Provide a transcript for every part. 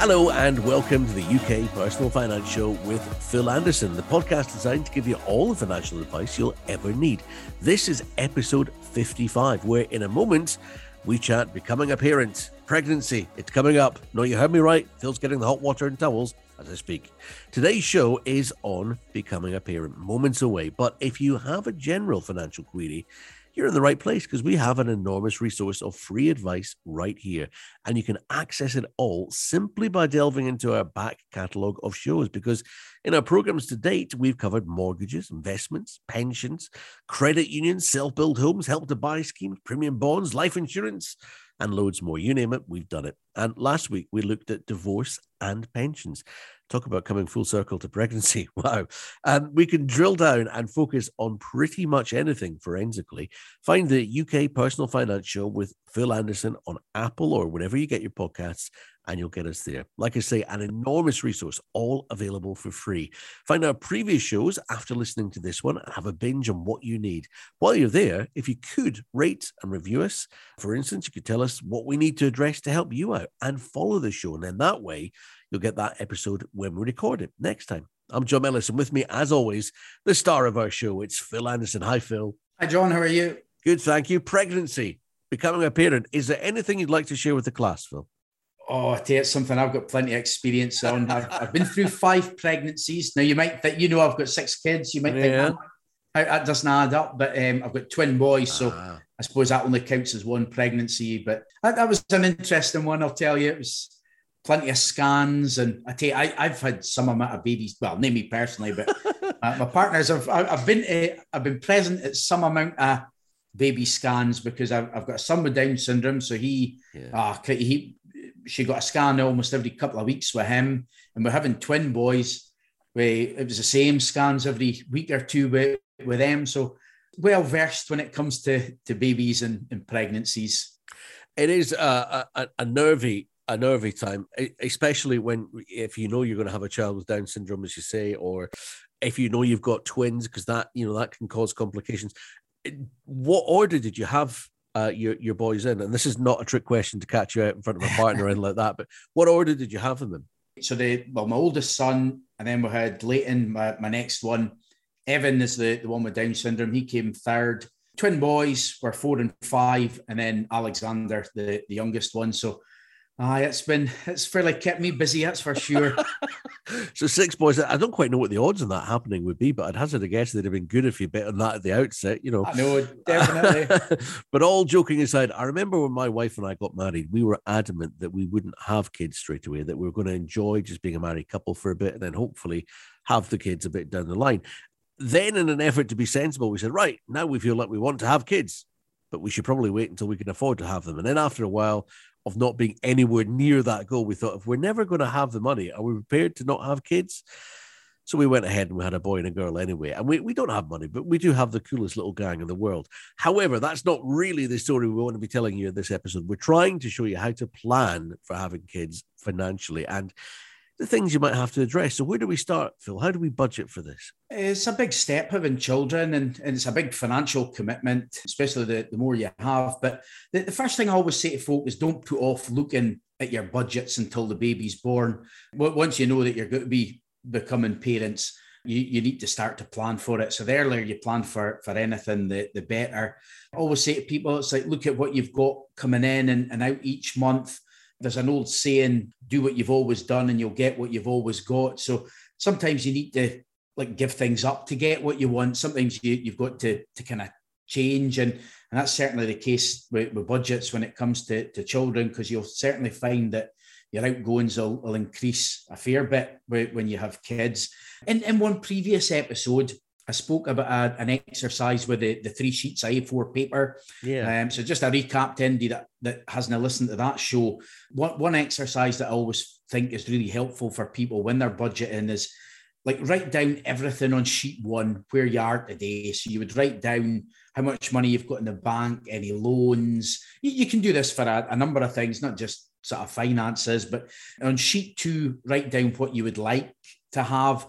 Hello and welcome to the UK Personal Finance Show with Phil Anderson, the podcast designed to give you all the financial advice you'll ever need. This is episode 55, where in a moment we chat becoming a parent, pregnancy. It's coming up. No, you heard me right. Phil's getting the hot water and towels as I speak. Today's show is on becoming a parent, moments away. But if you have a general financial query, you're in the right place because we have an enormous resource of free advice right here. And you can access it all simply by delving into our back catalogue of shows. Because in our programs to date, we've covered mortgages, investments, pensions, credit unions, self built homes, help to buy schemes, premium bonds, life insurance, and loads more. You name it, we've done it. And last week, we looked at divorce and pensions. Talk about coming full circle to pregnancy. Wow. Um, we can drill down and focus on pretty much anything forensically. Find the UK Personal Finance Show with Phil Anderson on Apple or wherever you get your podcasts, and you'll get us there. Like I say, an enormous resource, all available for free. Find our previous shows after listening to this one and have a binge on what you need. While you're there, if you could rate and review us, for instance, you could tell us what we need to address to help you out and follow the show. And then that way, you'll get that episode when we record it next time. I'm John Ellis, and with me, as always, the star of our show, it's Phil Anderson. Hi, Phil. Hi, John. How are you? Good, thank you. Pregnancy, becoming a parent. Is there anything you'd like to share with the class, Phil? Oh, I tell you, it's something I've got plenty of experience on. I've, I've been through five pregnancies. Now, you might think, you know, I've got six kids. You might yeah. Oh, think, that doesn't add up. But um, I've got twin boys. So ah. I suppose that only counts as one pregnancy. But that, that was an interesting one, I'll tell you. It was plenty of scans, and I tell you, I, have had some amount of babies. Well, name me personally, but uh, my partners have. I've been uh, I've been present at some amount of baby scans because I've, I've got a son with Down syndrome, so he yeah. uh, he she got a scan almost every couple of weeks with him, and we're having twin boys. We it was the same scans every week or two with with them, so well versed when it comes to to babies and, and pregnancies. It is a, a, a nervy a nervy time, especially when if you know you're going to have a child with Down syndrome, as you say, or if you know you've got twins, because that you know that can cause complications. What order did you have uh, your your boys in? And this is not a trick question to catch you out in front of a partner anything like that. But what order did you have them in? So the well, my oldest son, and then we had Leighton, my, my next one. Evan is the, the one with Down syndrome. He came third. Twin boys were four and five, and then Alexander, the, the youngest one. So Aye, it's been it's fairly kept me busy, that's for sure. so six boys. I don't quite know what the odds on that happening would be, but I'd hazard a guess they'd have been good if you bet on that at the outset, you know. I know, definitely. but all joking aside, I remember when my wife and I got married, we were adamant that we wouldn't have kids straight away, that we were going to enjoy just being a married couple for a bit and then hopefully have the kids a bit down the line. Then, in an effort to be sensible, we said, right, now we feel like we want to have kids but we should probably wait until we can afford to have them. And then after a while, of not being anywhere near that goal, we thought if we're never going to have the money, are we prepared to not have kids? So we went ahead and we had a boy and a girl anyway. And we, we don't have money, but we do have the coolest little gang in the world. However, that's not really the story we want to be telling you in this episode. We're trying to show you how to plan for having kids financially. And the things you might have to address. So, where do we start, Phil? How do we budget for this? It's a big step having children, and, and it's a big financial commitment, especially the, the more you have. But the, the first thing I always say to folk is don't put off looking at your budgets until the baby's born. Once you know that you're going to be becoming parents, you, you need to start to plan for it. So the earlier you plan for, for anything, the, the better. I always say to people, it's like, look at what you've got coming in and, and out each month there's an old saying, do what you've always done and you'll get what you've always got. So sometimes you need to like give things up to get what you want. Sometimes you, you've got to, to kind of change. And, and that's certainly the case with, with budgets when it comes to, to children, because you'll certainly find that your outgoings will, will increase a fair bit when you have kids. In, in one previous episode, I spoke about a, an exercise with the, the three sheets of A4 paper. Yeah. Um, so just a recap to anybody that, that hasn't listened to that show. One, one exercise that I always think is really helpful for people when they're budgeting is like write down everything on sheet one where you are today. So you would write down how much money you've got in the bank, any loans. You, you can do this for a, a number of things, not just sort of finances, but on sheet two, write down what you would like to have.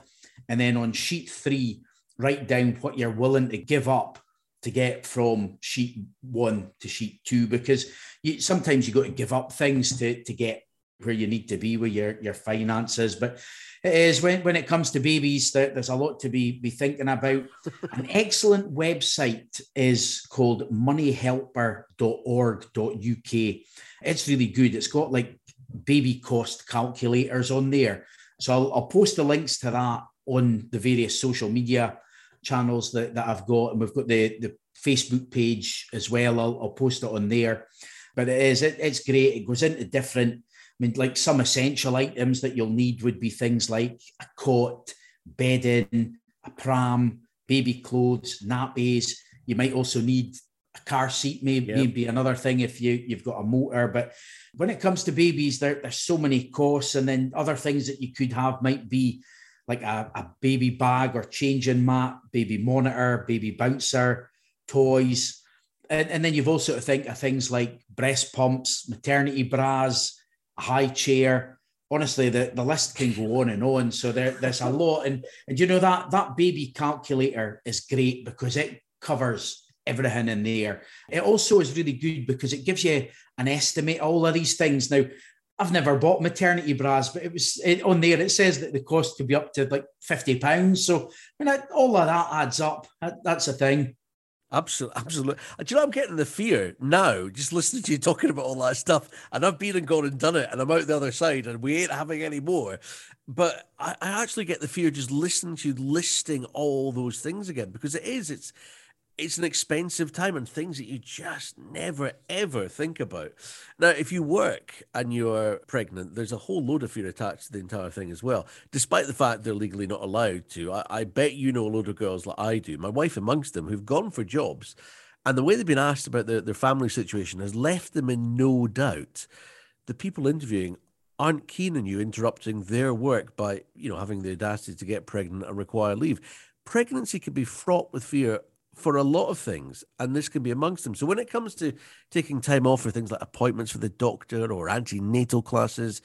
And then on sheet three, write down what you're willing to give up to get from sheet one to sheet two because you, sometimes you got to give up things to, to get where you need to be with your, your finances. But it is when, when it comes to babies that there's a lot to be, be thinking about. An excellent website is called moneyhelper.org.uk. It's really good. It's got like baby cost calculators on there. So I'll, I'll post the links to that on the various social media channels that, that I've got. And we've got the, the Facebook page as well. I'll, I'll post it on there. But it is, it, it's great. It goes into different, I mean, like some essential items that you'll need would be things like a cot, bedding, a pram, baby clothes, nappies. You might also need a car seat, maybe, yep. maybe another thing if you, you've got a motor. But when it comes to babies, there, there's so many costs. And then other things that you could have might be like a, a baby bag or changing mat, baby monitor, baby bouncer, toys. And, and then you've also to think of things like breast pumps, maternity bras, a high chair. Honestly, the, the list can go on and on. So there, there's a lot. And, and you know that that baby calculator is great because it covers everything in there. It also is really good because it gives you an estimate all of these things. Now, I've never bought maternity bras, but it was it, on there. It says that the cost could be up to like fifty pounds. So I mean, all of that adds up. That, that's a thing. Absolutely, absolutely. Do you know I'm getting the fear now, just listening to you talking about all that stuff, and I've been and gone and done it, and I'm out the other side, and we ain't having any more. But I, I actually get the fear just listening to you listing all those things again because it is. It's it's an expensive time and things that you just never ever think about. Now, if you work and you're pregnant, there's a whole load of fear attached to the entire thing as well, despite the fact they're legally not allowed to. I, I bet you know a load of girls like I do, my wife amongst them, who've gone for jobs. And the way they've been asked about their, their family situation has left them in no doubt. The people interviewing aren't keen on you interrupting their work by, you know, having the audacity to get pregnant and require leave. Pregnancy can be fraught with fear for a lot of things, and this can be amongst them. So when it comes to taking time off for things like appointments for the doctor or antenatal classes,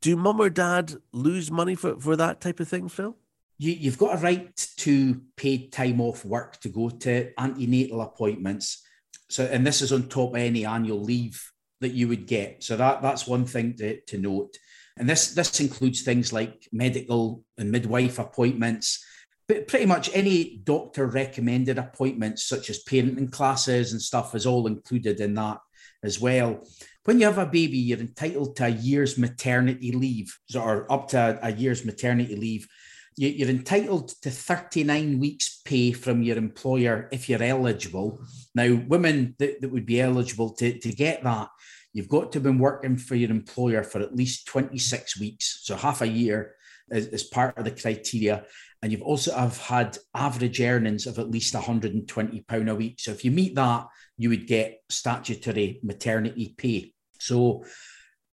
do mum or dad lose money for, for that type of thing, Phil? You, have got a right to paid time off work to go to antenatal appointments. So, and this is on top of any annual leave that you would get. So that that's one thing to, to note. And this this includes things like medical and midwife appointments, but pretty much any doctor recommended appointments, such as parenting classes and stuff, is all included in that as well. When you have a baby, you're entitled to a year's maternity leave, or up to a year's maternity leave. You're entitled to 39 weeks' pay from your employer if you're eligible. Now, women that, that would be eligible to, to get that, you've got to have been working for your employer for at least 26 weeks, so half a year is, part of the criteria and you've also have had average earnings of at least 120 pound a week. So if you meet that, you would get statutory maternity pay. So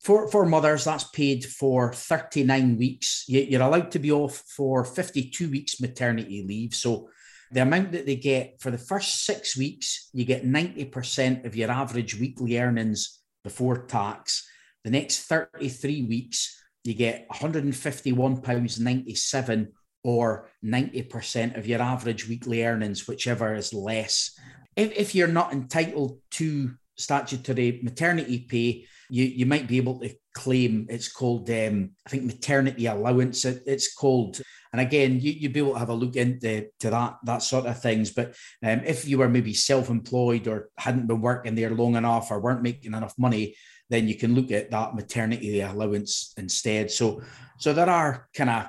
for, for mothers, that's paid for 39 weeks. You're allowed to be off for 52 weeks maternity leave. So the amount that they get for the first six weeks, you get 90% of your average weekly earnings before tax. The next 33 weeks, you get £151.97 or 90% of your average weekly earnings, whichever is less. If, if you're not entitled to statutory maternity pay, you, you might be able to claim it's called, um, I think, maternity allowance, it, it's called. And again, you, you'd be able to have a look into to that, that sort of things. But um, if you were maybe self employed or hadn't been working there long enough or weren't making enough money, then you can look at that maternity allowance instead. So, so there are kind of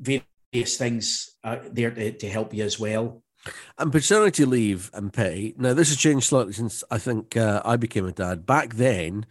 various things uh, there to, to help you as well. And paternity leave and pay. Now, this has changed slightly since I think uh, I became a dad. Back then,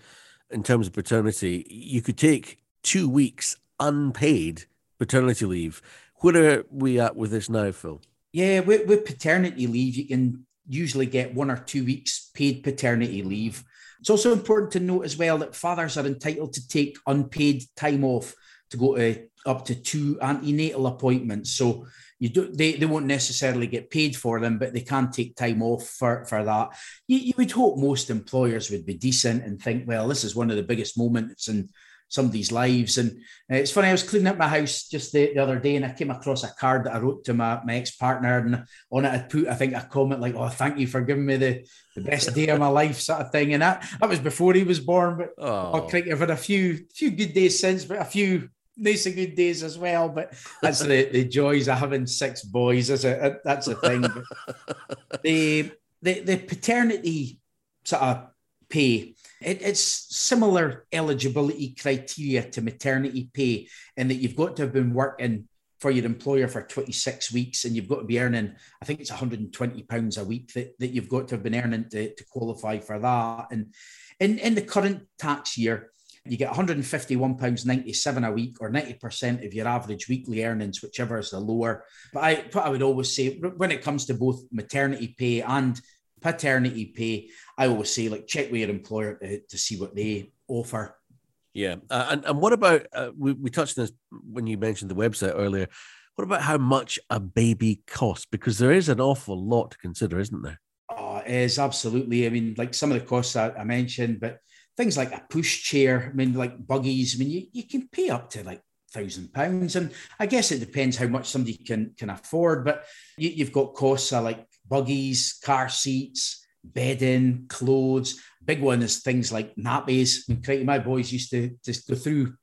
in terms of paternity, you could take two weeks unpaid paternity leave. Where are we at with this now, Phil? Yeah, with, with paternity leave, you can usually get one or two weeks paid paternity leave. It's also important to note as well that fathers are entitled to take unpaid time off to go to up to two antenatal appointments. So you do they, they won't necessarily get paid for them, but they can take time off for, for that. You, you would hope most employers would be decent and think, well, this is one of the biggest moments in somebody's lives. And uh, it's funny, I was cleaning up my house just the, the other day and I came across a card that I wrote to my, my ex partner. And on it, I put, I think, a comment like, Oh, thank you for giving me the, the best day of my life, sort of thing. And that, that was before he was born. But oh. oh I've had a few, few good days since, but a few nice and good days as well. But that's the, the joys of having six boys. That's a, that's a thing. the, the, the paternity sort of pay it, it's similar eligibility criteria to maternity pay in that you've got to have been working for your employer for 26 weeks and you've got to be earning, I think it's 120 pounds a week that, that you've got to have been earning to, to qualify for that. And in, in the current tax year, you get £151.97 a week or 90% of your average weekly earnings, whichever is the lower. But I, I would always say when it comes to both maternity pay and paternity pay, I always say like check with your employer to, to see what they offer. Yeah, uh, and and what about uh, we we touched on this when you mentioned the website earlier. What about how much a baby costs? Because there is an awful lot to consider, isn't there? Oh, it is absolutely. I mean, like some of the costs that I mentioned, but things like a push chair. I mean, like buggies. I mean, you, you can pay up to like thousand pounds, and I guess it depends how much somebody can can afford. But you, have got costs like buggies, car seats, bedding, clothes. Big one is things like nappies. And my boys used to just go through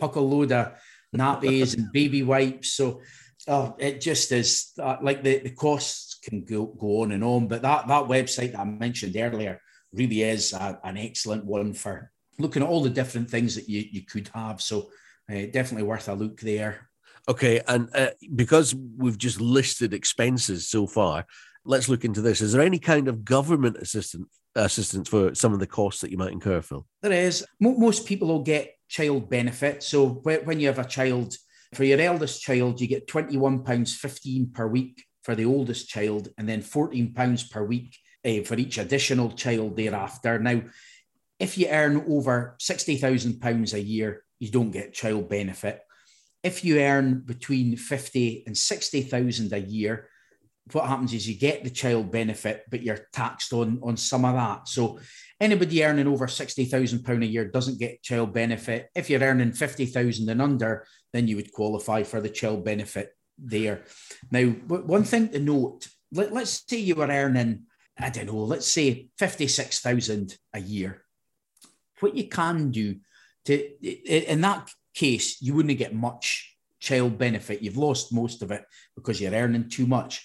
puckle load of nappies and baby wipes. So oh, it just is uh, like the, the costs can go, go on and on. But that, that website that I mentioned earlier really is a, an excellent one for looking at all the different things that you, you could have. So uh, definitely worth a look there. Okay, and uh, because we've just listed expenses so far, let's look into this. Is there any kind of government assistance assistance for some of the costs that you might incur, Phil? There is. Most people will get child benefit. So when you have a child, for your eldest child, you get £21.15 per week for the oldest child, and then £14 per week uh, for each additional child thereafter. Now, if you earn over £60,000 a year, you don't get child benefit. If you earn between 50 and 60,000 a year, what happens is you get the child benefit, but you're taxed on on some of that. So anybody earning over sixty thousand pound a year doesn't get child benefit. If you're earning fifty thousand and under, then you would qualify for the child benefit there. Now, one thing to note: let, let's say you were earning, I don't know, let's say fifty six thousand a year. What you can do to in that case, you wouldn't get much child benefit. You've lost most of it because you're earning too much.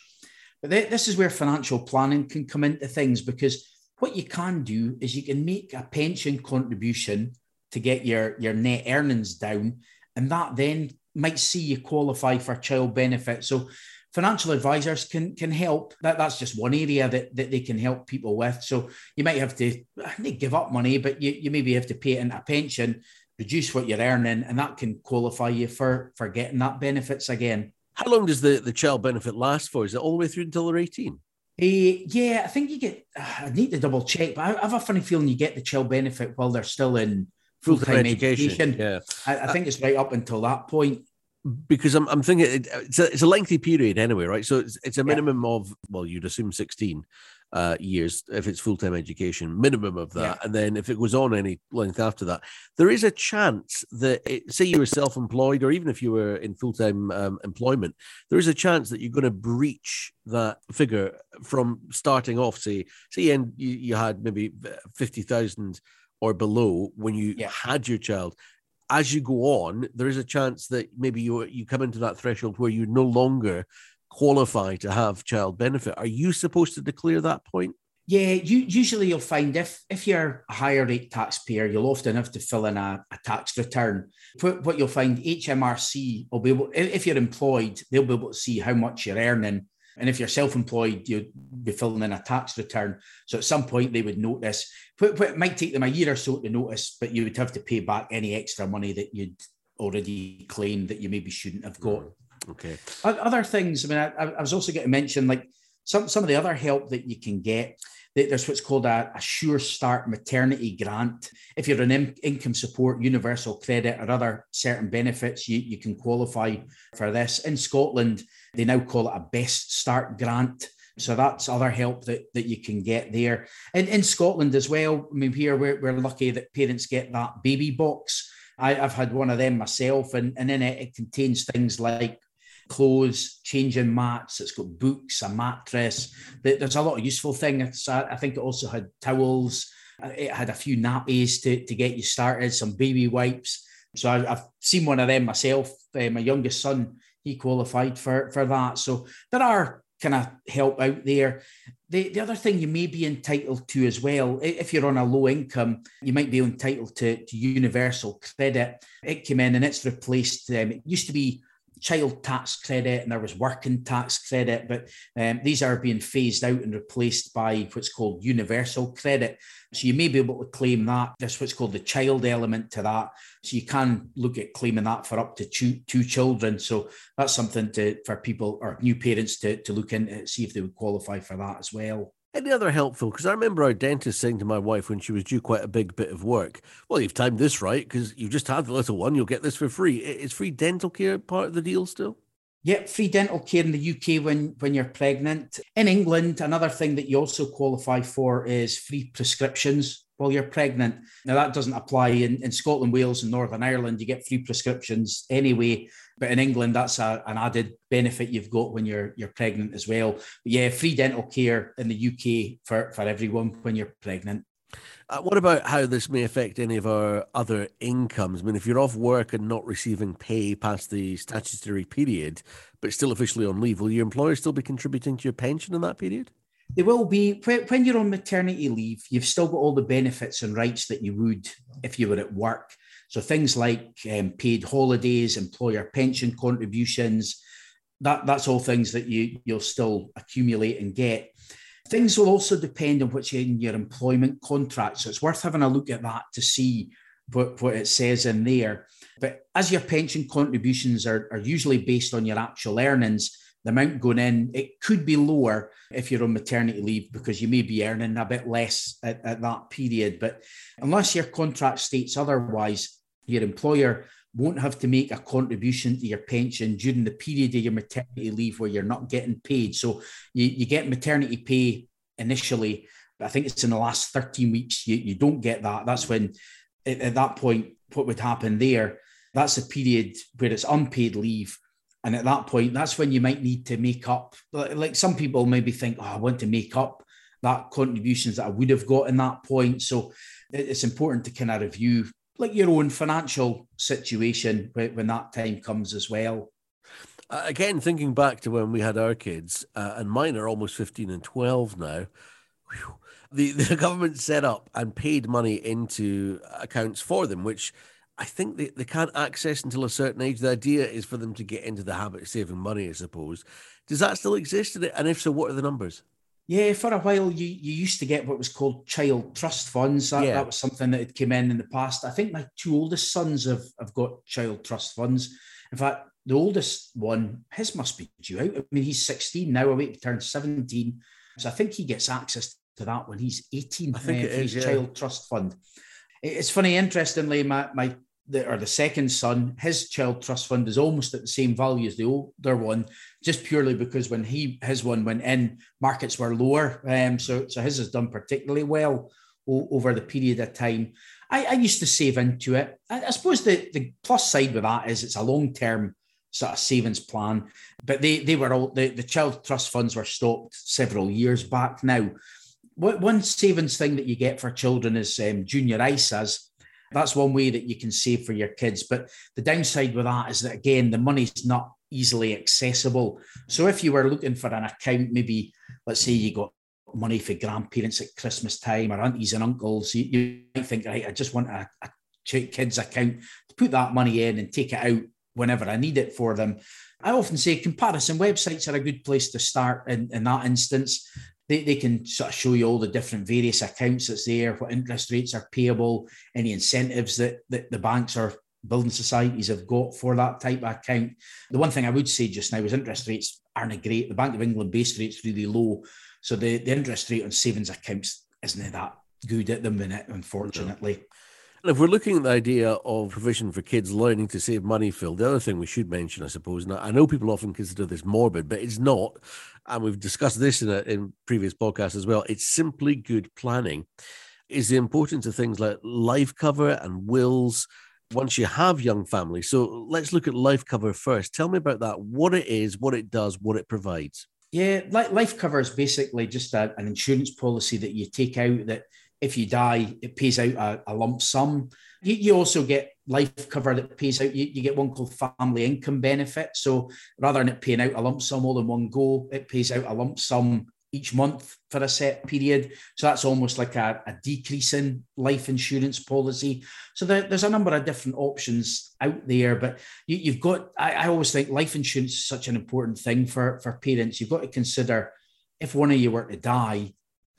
But this is where financial planning can come into things because what you can do is you can make a pension contribution to get your, your net earnings down, and that then might see you qualify for child benefit. So financial advisors can can help. That, that's just one area that, that they can help people with. So you might have to they give up money, but you, you maybe have to pay it into a pension, reduce what you're earning, and that can qualify you for, for getting that benefits again. How long does the, the child benefit last for? Is it all the way through until they're 18? Uh, yeah, I think you get, uh, I need to double check, but I, I, have a funny feeling you get the child benefit while they're still in full time education. education. Yeah. I, I think uh, it's right up until that point because I'm, I'm thinking it's a, it's a lengthy period anyway, right? So it's, it's a minimum yeah. of, well, you'd assume 16 uh, years if it's full time education, minimum of that. Yeah. And then if it goes on any length after that, there is a chance that, it, say you were self employed, or even if you were in full time um, employment, there is a chance that you're going to breach that figure from starting off. Say, say you, you had maybe 50,000 or below when you yeah. had your child as you go on, there is a chance that maybe you you come into that threshold where you're no longer qualify to have child benefit. Are you supposed to declare that point? Yeah, you, usually you'll find if if you're a higher rate taxpayer, you'll often have to fill in a, a tax return. What, what you'll find, HMRC will be able, if you're employed, they'll be able to see how much you're earning. And if you're self-employed, you'd be filling in a tax return. So at some point they would notice. It might take them a year or so to notice, but you would have to pay back any extra money that you'd already claimed that you maybe shouldn't have got. Mm. Okay. Other things. I mean, I, I was also going to mention like some some of the other help that you can get. There's what's called a, a Sure Start maternity grant. If you're an in, income support, universal credit, or other certain benefits, you, you can qualify for this. In Scotland, they now call it a Best Start grant. So that's other help that, that you can get there. And in Scotland as well, I mean, here we're, we're lucky that parents get that baby box I, have had one of them myself, and, and in it, it contains things like clothes, changing mats. It's got books, a mattress. There's a lot of useful things. I think it also had towels. It had a few nappies to, to get you started, some baby wipes. So I, have seen one of them myself. Uh, my youngest son, he qualified for, for that. So there are kind of help out there. The, the other thing you may be entitled to as well, if you're on a low income, you might be entitled to, to universal credit. It came in and it's replaced. Um, it used to be child tax credit and there was working tax credit, but um, these are being phased out and replaced by what's called universal credit. So you may be able to claim that. There's what's called the child element to that. So you can look at claiming that for up to two, two children. So that's something to for people or new parents to, to look into, see if they would qualify for that as well. Any other helpful? Because I remember our dentist saying to my wife when she was due quite a big bit of work, "Well, you've timed this right because you've just had the little one. You'll get this for free." Is free dental care part of the deal still? Yeah, free dental care in the UK when when you're pregnant. In England, another thing that you also qualify for is free prescriptions while you're pregnant. Now that doesn't apply in, in Scotland, Wales, and Northern Ireland. You get free prescriptions anyway. But in England, that's a, an added benefit you've got when you're you're pregnant as well. But yeah, free dental care in the UK for, for everyone when you're pregnant. Uh, what about how this may affect any of our other incomes? I mean, if you're off work and not receiving pay past the statutory period, but still officially on leave, will your employer still be contributing to your pension in that period? They will be. When you're on maternity leave, you've still got all the benefits and rights that you would if you were at work. So things like um, paid holidays, employer pension contributions, that, that's all things that you, you'll still accumulate and get. Things will also depend on what's in your employment contract. So it's worth having a look at that to see what, what it says in there. But as your pension contributions are, are usually based on your actual earnings, the amount going in, it could be lower if you're on maternity leave because you may be earning a bit less at, at that period. But unless your contract states otherwise, your employer won't have to make a contribution to your pension during the period of your maternity leave where you're not getting paid. So you, you get maternity pay initially, but I think it's in the last 13 weeks, you, you don't get that. That's when, at, at that point, what would happen there? That's a period where it's unpaid leave. And at that point, that's when you might need to make up. Like some people maybe think, oh, I want to make up that contributions that I would have got in that point. So it's important to kind of review like your own financial situation when, that time comes as well. Uh, again, thinking back to when we had our kids, uh, and mine are almost 15 and 12 now. Whew, the, the government set up and paid money into accounts for them, which I think they, they can't access until a certain age. The idea is for them to get into the habit of saving money, I suppose. Does that still exist? And if so, what are the numbers? Yeah, for a while you, you used to get what was called child trust funds. That, yeah. that was something that had come in in the past. I think my two oldest sons have, have got child trust funds. In fact, the oldest one, his must be due out. I mean, he's 16 now, I wait to turn 17. So I think he gets access to that when he's 18. I think uh, it is, yeah. child trust fund. It's funny, interestingly, my, my the, or the second son, his child trust fund is almost at the same value as the older one, just purely because when he his one went in, markets were lower. Um, so so his has done particularly well o- over the period of time. I, I used to save into it. I, I suppose the, the plus side with that is it's a long term sort of savings plan, but they they were all the, the child trust funds were stopped several years back now. One savings thing that you get for children is um, junior ISAs that's one way that you can save for your kids. But the downside with that is that, again, the money's not easily accessible. So if you were looking for an account, maybe let's say you got money for grandparents at Christmas time or aunties and uncles, you, you might think, right, I just want a, a kids account to put that money in and take it out whenever I need it for them. I often say comparison websites are a good place to start in, in that instance they, they can sort of show you all the different various accounts that's there, what interest rates are payable, any incentives that, that the banks or building societies have got for that type of account. The one thing I would say just now is interest rates aren't great. The Bank of England base rate's really low. So the, the interest rate on savings accounts isn't that good at the minute, unfortunately. And if we're looking at the idea of provision for kids learning to save money, Phil, the other thing we should mention, I suppose, and I know people often consider this morbid, but it's not and we've discussed this in a, in previous podcasts as well. It's simply good planning. Is the importance of things like life cover and wills once you have young families. So let's look at life cover first. Tell me about that. What it is, what it does, what it provides. Yeah, life cover is basically just a, an insurance policy that you take out that if you die, it pays out a, a lump sum. You, you, also get life cover that pays out, you, you, get one called family income benefit. So rather than it paying out a lump sum all in one go, it pays out a lump sum each month for a set period. So that's almost like a, a decrease in life insurance policy. So there, there's a number of different options out there, but you, have got, I, I, always think life insurance is such an important thing for, for parents. You've got to consider if one of you were to die,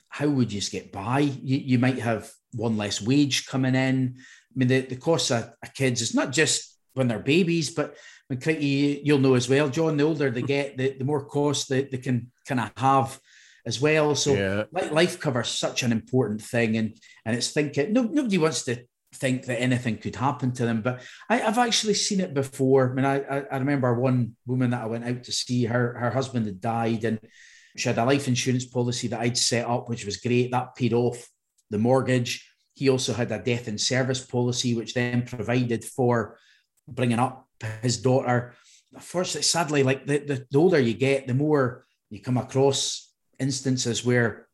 how would you get by? You, you might have one less wage coming in. I mean, the, the cost of, of kids is not just when they're babies, but when you'll know as well, John, the older they get, the, the more cost they, they can kind of have as well. So yeah. life cover is such an important thing, and and it's thinking no, nobody wants to think that anything could happen to them, but I, have actually seen it before. I mean, I, I remember one woman that I went out to see. Her her husband had died, and she had a life insurance policy that I'd set up, which was great. That paid off the mortgage. He also had a death in service policy, which then provided for bringing up his daughter. Unfortunately, sadly, like the, the, the older you get, the more you come across instances where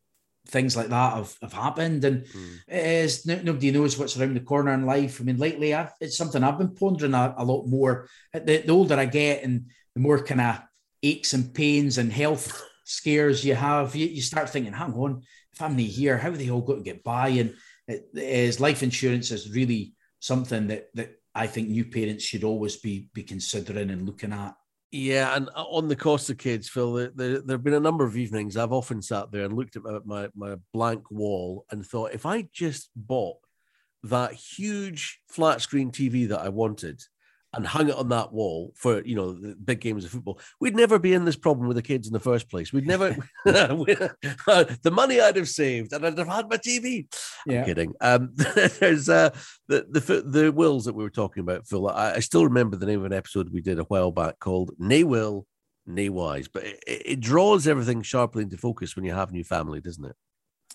things like that have, have happened and mm. it is nobody knows what's around the corner in life i mean lately I've, it's something i've been pondering a, a lot more the, the, older i get and the more kind of aches and pains and health scares you have you, you start thinking hang on if i'm not here how are they all going to get by and it is life insurance is really something that that i think new parents should always be be considering and looking at. Yeah, and uh, on the cost of kids, Phil, there, there, there, have been a number of evenings I've often sat there and looked at my, my, my blank wall and thought, if I just bought that huge flat screen TV that I wanted and hung it on that wall for you know the big games of football, we'd never be in this problem with the kids in the first place. We'd never the money I'd have saved and I'd have had my TV. Yeah. I'm kidding. Um, there's uh, the the the wills that we were talking about, Phil. I, I, still remember the name of an episode we did a while back called "Nay Will, Nay Wise," but it, it draws everything sharply into focus when you have a new family, doesn't it?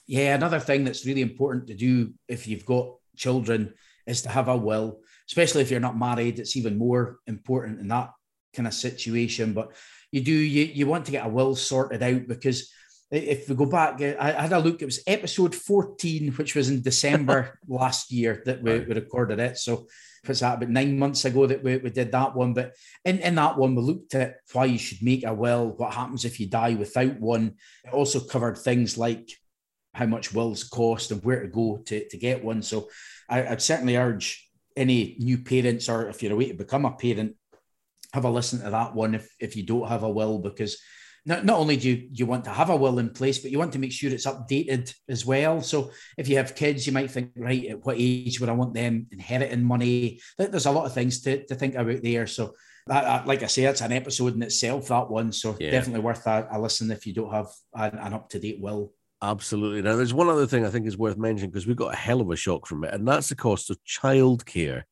Yeah, another thing that's really important to do if you've got children is to have a will especially if you're not married. It's even more important in that kind of situation. But you do you you want to get a will sorted out because if we go back, eh, I had a look. It was episode 14, which was in December last year that we, we recorded it. So was that about nine months ago that we, we did that one. But in, in that one, we looked at why you should make a will, what happens if you die without one. It also covered things like how much wills cost and where to go to, to get one. So I, I'd certainly urge any new parents or if you're away to become a parent, have a listen to that one if, if you don't have a will, because not, not only do you, you want to have a will in place, but you want to make sure it's updated as well. So if you have kids, you might think, right, at what age would I want them inheriting money? There's a lot of things to, to think about there. So that, like I say, it's an episode in itself, that one. So yeah. definitely worth a, a, listen if you don't have an, an up-to-date will. Absolutely. Now, there's one other thing I think is worth mentioning because we got a hell of a shock from it, and that's the cost of childcare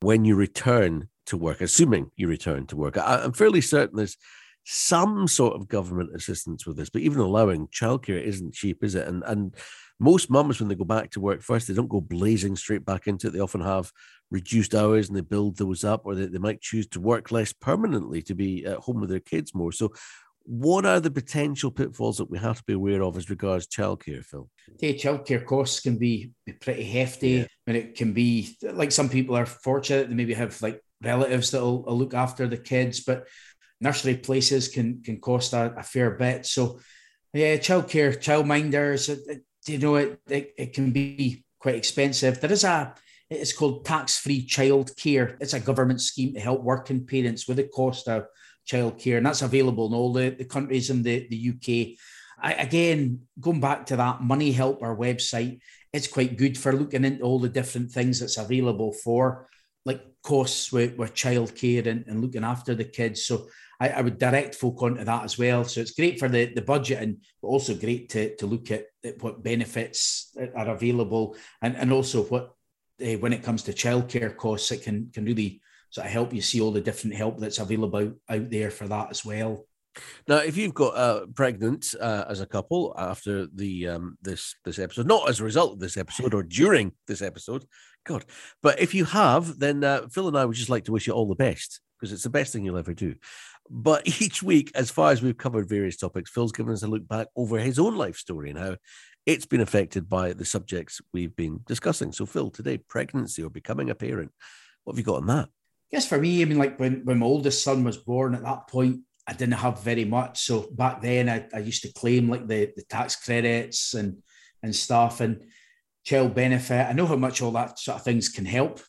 when you return to work, assuming you return to work. I, am fairly certain there's some sort of government assistance with this, but even allowing childcare isn't cheap, is it? And and most mums, when they go back to work first, they don't go blazing straight back into it. They often have reduced hours and they build those up, or they, they might choose to work less permanently to be at home with their kids more. So what are the potential pitfalls that we have to be aware of as regards childcare, Phil? Yeah, childcare costs can be, pretty hefty. Yeah. I mean, it can be like some people are fortunate; they maybe have like relatives that'll uh, look after the kids, but nursery places can can cost a, a fair bit. So, yeah, childcare, childminders, uh, uh, it, it, you know, it, it it can be quite expensive. There is a it's called tax-free childcare. It's a government scheme to help working parents with the cost of childcare, and that's available in all the, the countries in the, the UK. I, again, going back to that Money Helper website, it's quite good for looking into all the different things that's available for like costs with, with childcare and, and looking after the kids. So I, I, would direct folk onto that as well. So it's great for the, the budget and also great to, to look at, at what benefits are available and, and also what uh, when it comes to childcare costs, it can can really sort of help you see all the different help that's available out, there for that as well. Now, if you've got uh, pregnant uh, as a couple after the um, this this episode, not as a result of this episode or during this episode, God, but if you have, then uh, Phil and I would just like to wish you all the best because it's the best thing you'll ever do. But each week, as far as we've covered various topics, Phil's given us a look back over his own life story and how it's been affected by the subjects we've been discussing. So, Phil, today, pregnancy or becoming a parent, what have you got on that? Yes, for me, I mean, like when, when my oldest son was born at that point, I didn't have very much. So back then, I, I used to claim like the, the tax credits and and stuff and child benefit. I know how much all that sort of things can help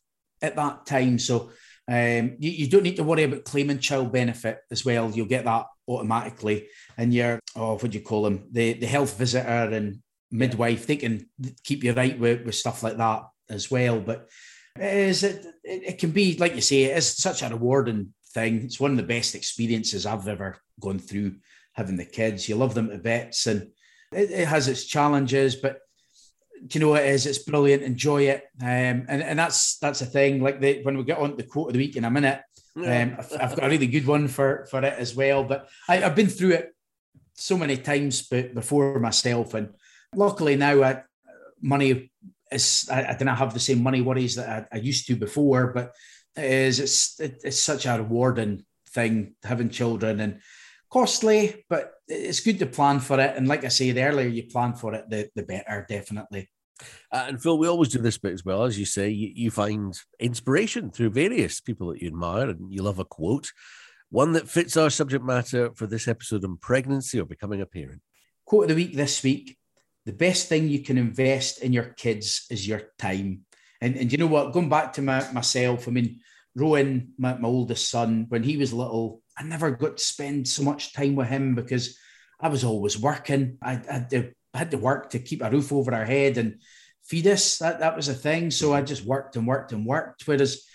at that time. So um, you, you, don't need to worry about claiming child benefit as well. You'll get that automatically. And your, oh, what do you call them? The, the health visitor and midwife, they can keep you right with, with stuff like that as well. But is, it, it can be, like you say, it is such a rewarding thing. It's one of the best experiences I've ever gone through having the kids. You love them to bits and it, it has its challenges, but you know what it is? It's brilliant. Enjoy it. Um, and, and that's that's a thing. Like the, when we get on to the quote of the week in a minute, um, I've, I've, got a really good one for, for it as well. But I, have been through it so many times before myself. And luckily now I, money is, I, I don't have the same money worries that I, I used to before, but it is, it's, it, it's such a rewarding thing having children and costly, but it's good to plan for it. And like I say, the earlier you plan for it, the, the better, definitely. Uh, and Phil, we always do this bit as well. As you say, you, you find inspiration through various people that you admire, and you love a quote, one that fits our subject matter for this episode on pregnancy or becoming a parent. Quote of the week this week the best thing you can invest in your kids is your time. And, and you know what? Going back to my, myself, I mean, Rowan, my, my oldest son, when he was little, I never got to spend so much time with him because I was always working. I, I, had, to, I had to work to keep a roof over our head and feed us. That, that was a thing. So I just worked and worked and worked. Whereas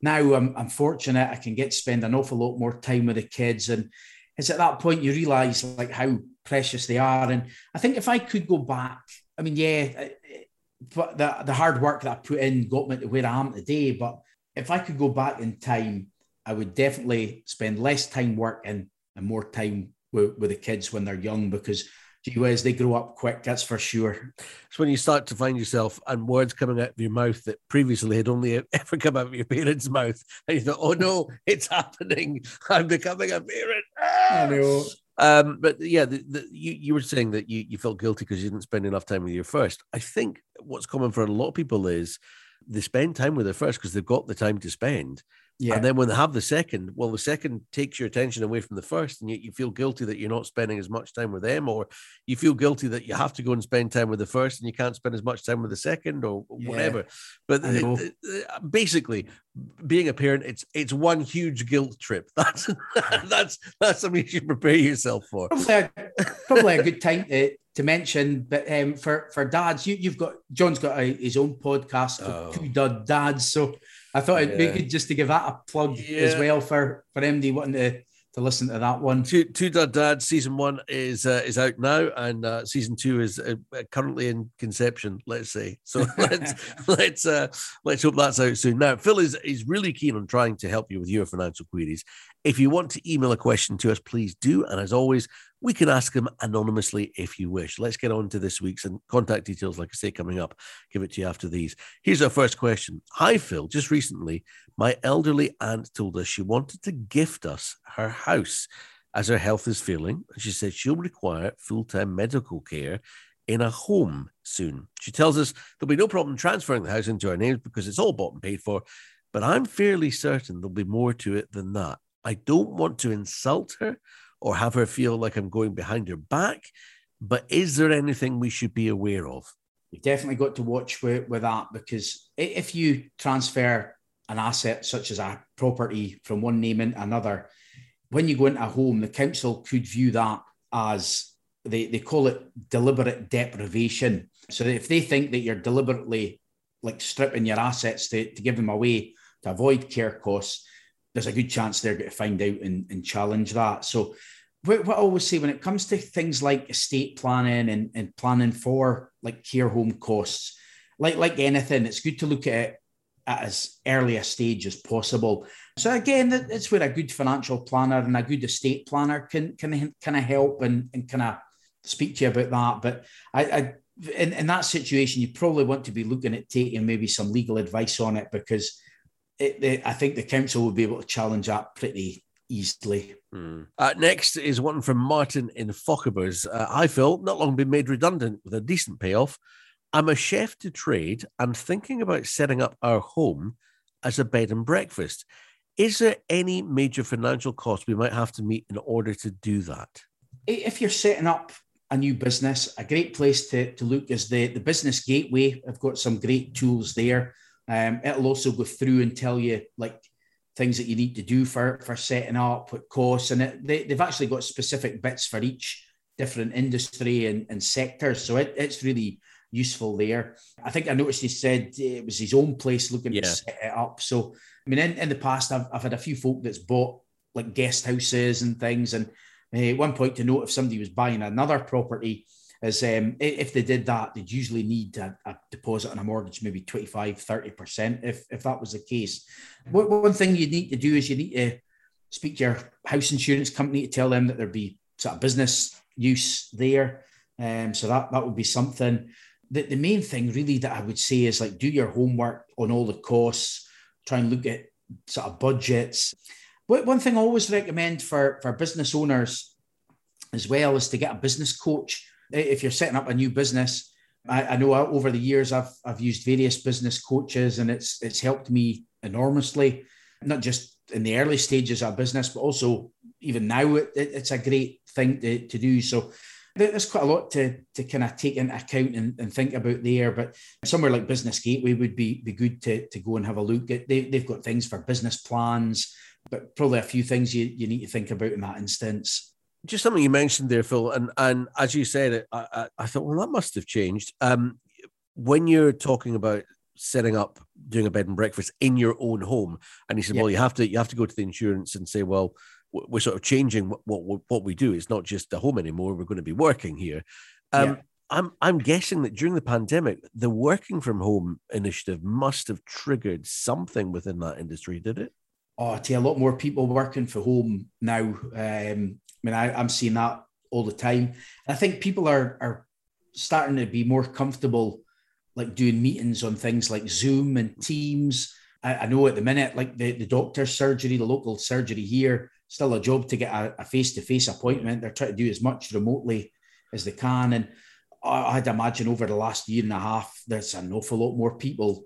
now I'm, I'm fortunate I can get to spend an awful lot more time with the kids. And it's at that point you realize like how precious they are. And I think if I could go back, I mean, yeah, uh, uh, but the, the hard work that I put in got me to where I am today. But if I could go back in time, I would definitely spend less time working and more time with, with the kids when they're young because gee whiz, they grow up quick, that's for sure. It's when you start to find yourself and words coming out of your mouth that previously had only ever come out of your parents' mouth. And you thought, oh no, it's happening. I'm becoming a parent. Ah! Um, but yeah, the, the, you, you were saying that you, you felt guilty because you didn't spend enough time with your first. I think what's common for a lot of people is they spend time with their first because they've got the time to spend. Yeah. And then when they have the second, well, the second takes your attention away from the first, and yet you feel guilty that you're not spending as much time with them, or you feel guilty that you have to go and spend time with the first and you can't spend as much time with the second, or yeah. whatever. But basically, being a parent, it's it's one huge guilt trip. That's that's that's something you should prepare yourself for. Probably a, probably a good time to, to mention, but um, for for dads, you you've got John's got a, his own podcast, oh. Two Dud Dads, so I thought it'd be good just to give that a plug yeah. as well for for MD wanting to to listen to that one. Two Two Dud Dad season one is uh, is out now, and uh, season two is uh, currently in conception. Let's say so. let's let's uh, let's hope that's out soon. Now, Phil is is really keen on trying to help you with your financial queries. If you want to email a question to us, please do. And as always, we can ask them anonymously if you wish. Let's get on to this week's and contact details, like I say, coming up. Give it to you after these. Here's our first question. Hi, Phil. Just recently, my elderly aunt told us she wanted to gift us her house as her health is failing. And she said she'll require full time medical care in a home soon. She tells us there'll be no problem transferring the house into our names because it's all bought and paid for. But I'm fairly certain there'll be more to it than that. I don't want to insult her or have her feel like I'm going behind her back. But is there anything we should be aware of? You've definitely got to watch with, with that because if you transfer an asset such as a property from one name into another, when you go into a home, the council could view that as they, they call it deliberate deprivation. So if they think that you're deliberately like stripping your assets to, to give them away to avoid care costs, there's a good chance they're going to find out and, and challenge that. So, what, what, I always say when it comes to things like estate planning and, and planning for like care home costs, like like anything, it's good to look at it at as early a stage as possible. So again, it's where a good financial planner and a good estate planner can can kind of help and, and kind of speak to you about that. But I, I in, in that situation, you probably want to be looking at taking maybe some legal advice on it because it, it, I think the council will be able to challenge that pretty easily. Mm. Uh, next is one from Martin in Fochabers. Uh, I feel not long been made redundant with a decent payoff. I'm a chef to trade and thinking about setting up our home as a bed and breakfast. Is there any major financial cost we might have to meet in order to do that? If you're setting up a new business, a great place to, to look is the, the Business Gateway. I've got some great tools there. Um, it'll also go through and tell you like things that you need to do for, for setting up, what costs, and it, they, they've actually got specific bits for each different industry and, and sectors. So it, it's really useful there. I think I noticed he said it was his own place looking yeah. to set it up. So, I mean, in, in the past, I've, I've had a few folk that's bought like guest houses and things. And uh, one point to note if somebody was buying another property, is um, if they did that, they'd usually need a, a, deposit on a mortgage, maybe 25, 30%, if, if that was the case. One thing you need to do is you need to speak to your house insurance company to tell them that there'd be sort of business use there. Um, so that, that would be something. The, the main thing really that I would say is like do your homework on all the costs, try and look at sort of budgets. But one thing I always recommend for, for business owners as well is to get a business coach if you're setting up a new business, I, I, know over the years I've I've used various business coaches and it's it's helped me enormously, not just in the early stages of business, but also even now it, it, it's a great thing to, to do. So there's quite a lot to, to kind of take into account and, and think about there. But somewhere like Business Gateway would be, be good to, to go and have a look. They, they've got things for business plans, but probably a few things you, you need to think about in that instance just something you mentioned there, Phil, and and as you said it, I, I, I thought, well, that must have changed. Um, when you're talking about setting up doing a bed and breakfast in your own home, and he said, yeah. well, you have to you have to go to the insurance and say, well, we're sort of changing what what, what we do. It's not just a home anymore. We're going to be working here. Um, yeah. I'm I'm guessing that during the pandemic, the working from home initiative must have triggered something within that industry, did it? Oh, I tell you, a lot more people working for home now. Um, mean, I, am seeing that all the time. I think people are are starting to be more comfortable like doing meetings on things like Zoom and Teams. I, I know at the minute, like the, the doctor's surgery, the local surgery here, still a job to get a face to face appointment. They're trying to do as much remotely as they can. And I'd imagine over the last year and a half, there's an awful lot more people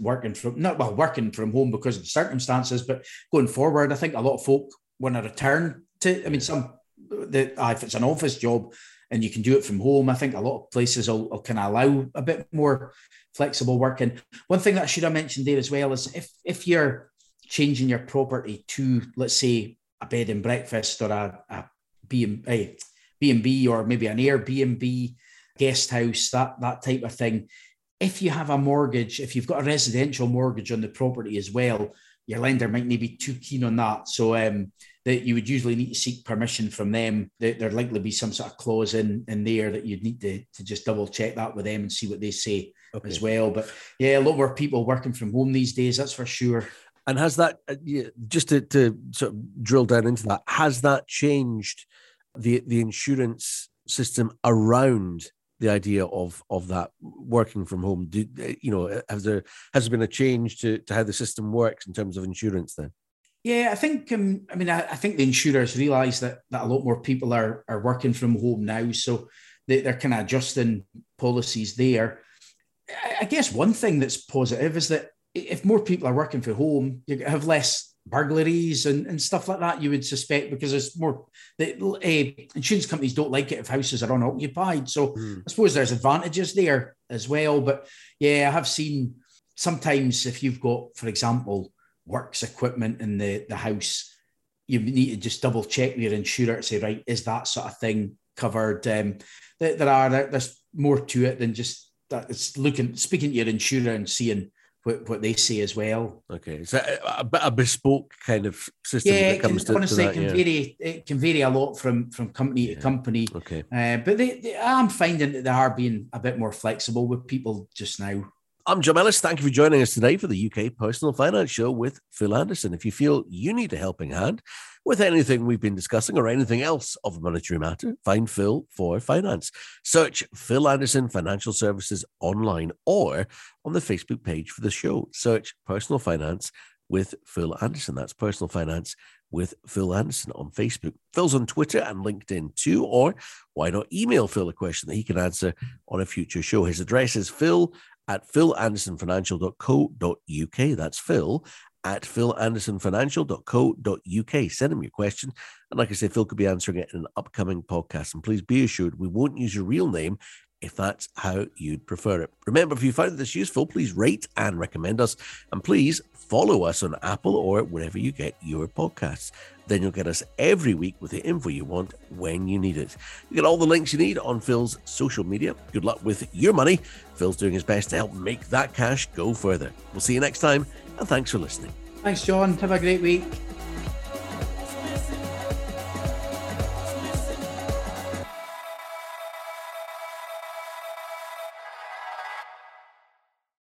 working from not well working from home because of the circumstances, but going forward, I think a lot of folk want to return to, I mean, some, the, if it's an office job and you can do it from home, I think a lot of places will, will kind of allow a bit more flexible working. One thing that I should have mentioned there as well is if, if you're changing your property to, let's say, a bed and breakfast or a, a B and B or maybe an Airbnb guest house, that that type of thing. If you have a mortgage, if you've got a residential mortgage on the property as well, your lender might not be too keen on that. So um, that you would usually need to seek permission from them. There'd likely be some sort of clause in, in there that you'd need to, to just double check that with them and see what they say okay. as well. But yeah, a lot more people working from home these days, that's for sure. And has that, uh, just to, to sort of drill down into that, has that changed the, the insurance system around the idea of of that working from home? Do, uh, you know, has there has there been a change to, to how the system works in terms of insurance then? Yeah, I think um, I mean I, I, think the insurers realise that that a lot more people are are working from home now, so they, are kind of adjusting policies there. I, I guess one thing that's positive is that if more people are working from home, you have less burglaries and, and stuff like that. You would suspect because there's more. The uh, insurance companies don't like it if houses are unoccupied, so mm. I suppose there's advantages there as well. But yeah, I have seen sometimes if you've got, for example works equipment in the, the house, you need to just double check with your insurer to say, right, is that sort of thing covered? Um, there, there are there's more to it than just that. It's looking speaking to your insurer and seeing what, what they say as well. Okay, so a, a bespoke kind of system. Yeah, it can, to, honestly, to that, it can yeah. vary. It can vary a lot from from company yeah. to company. Okay, uh, but they, they, I'm finding that they are being a bit more flexible with people just now. I'm John Ellis. Thank you for joining us today for the UK Personal Finance Show with Phil Anderson. If you feel you need a helping hand with anything we've been discussing or anything else of a monetary matter, find Phil for finance. Search Phil Anderson Financial Services online or on the Facebook page for the show. Search Personal Finance with Phil Anderson. That's Personal Finance with Phil Anderson on Facebook. Phil's on Twitter and LinkedIn too, or why not email Phil a question that he can answer on a future show? His address is phil at philandersonfinancial.co.uk. That's phil at philandersonfinancial.co.uk. Send him your question. And like I said, Phil could be answering it in an upcoming podcast. And please be assured we won't use your real name if that's how you'd prefer it. Remember, if you found this useful, please rate and recommend us. And please follow us on Apple or wherever you get your podcasts. Then you'll get us every week with the info you want when you need it. You get all the links you need on Phil's social media. Good luck with your money. Phil's doing his best to help make that cash go further. We'll see you next time, and thanks for listening. Thanks, John. Have a great week.